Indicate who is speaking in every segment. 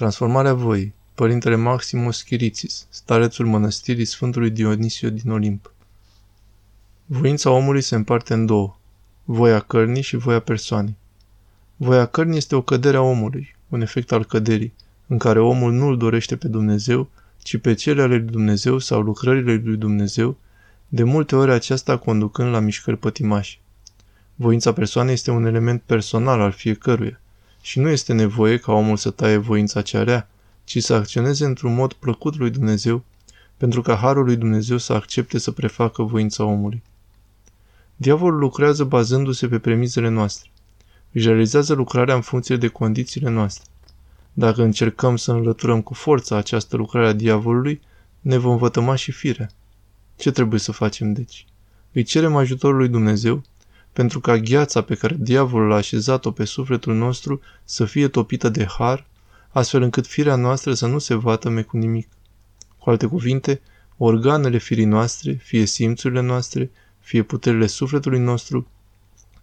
Speaker 1: Transformarea voii. Părintele Maximus Chirițis, starețul mănăstirii Sfântului Dionisio din Olimp. Voința omului se împarte în două, voia cărnii și voia persoanei. Voia cărnii este o cădere a omului, un efect al căderii, în care omul nu îl dorește pe Dumnezeu, ci pe cele ale lui Dumnezeu sau lucrările lui Dumnezeu, de multe ori aceasta conducând la mișcări pătimași. Voința persoanei este un element personal al fiecăruia și nu este nevoie ca omul să taie voința cea rea, ci să acționeze într-un mod plăcut lui Dumnezeu, pentru ca harul lui Dumnezeu să accepte să prefacă voința omului. Diavolul lucrează bazându-se pe premizele noastre. Își realizează lucrarea în funcție de condițiile noastre. Dacă încercăm să înlăturăm cu forța această lucrare a diavolului, ne vom vătăma și firea. Ce trebuie să facem, deci? Îi cerem ajutorul lui Dumnezeu, pentru ca gheața pe care diavolul a așezat-o pe sufletul nostru să fie topită de har, astfel încât firea noastră să nu se vată cu nimic. Cu alte cuvinte, organele firii noastre, fie simțurile noastre, fie puterile sufletului nostru,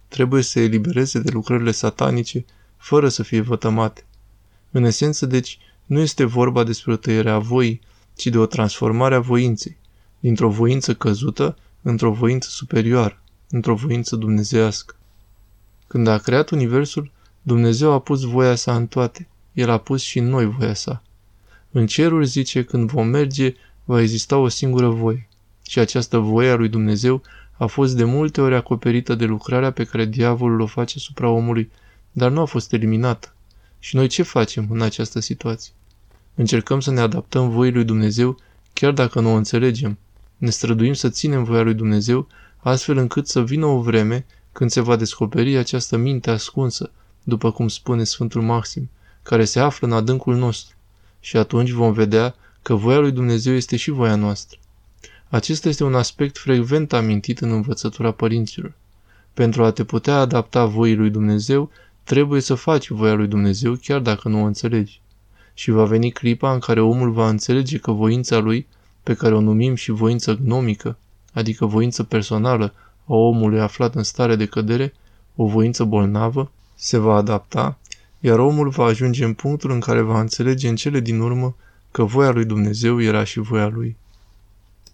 Speaker 1: trebuie să elibereze de lucrările satanice, fără să fie vătămate. În esență, deci, nu este vorba despre o tăiere a voii, ci de o transformare a voinței, dintr-o voință căzută într-o voință superioară, într-o voință dumnezească. Când a creat Universul, Dumnezeu a pus voia sa în toate. El a pus și în noi voia sa. În ceruri, zice, când vom merge, va exista o singură voie. Și această voie a lui Dumnezeu a fost de multe ori acoperită de lucrarea pe care diavolul o face supra omului, dar nu a fost eliminată. Și noi ce facem în această situație? Încercăm să ne adaptăm voii lui Dumnezeu, chiar dacă nu o înțelegem. Ne străduim să ținem voia lui Dumnezeu, astfel încât să vină o vreme când se va descoperi această minte ascunsă, după cum spune Sfântul Maxim, care se află în adâncul nostru. Și atunci vom vedea că voia lui Dumnezeu este și voia noastră. Acesta este un aspect frecvent amintit în învățătura părinților. Pentru a te putea adapta voii lui Dumnezeu, trebuie să faci voia lui Dumnezeu chiar dacă nu o înțelegi. Și va veni clipa în care omul va înțelege că voința lui, pe care o numim și voință gnomică, adică voință personală a omului aflat în stare de cădere, o voință bolnavă, se va adapta, iar omul va ajunge în punctul în care va înțelege în cele din urmă că voia lui Dumnezeu era și voia lui.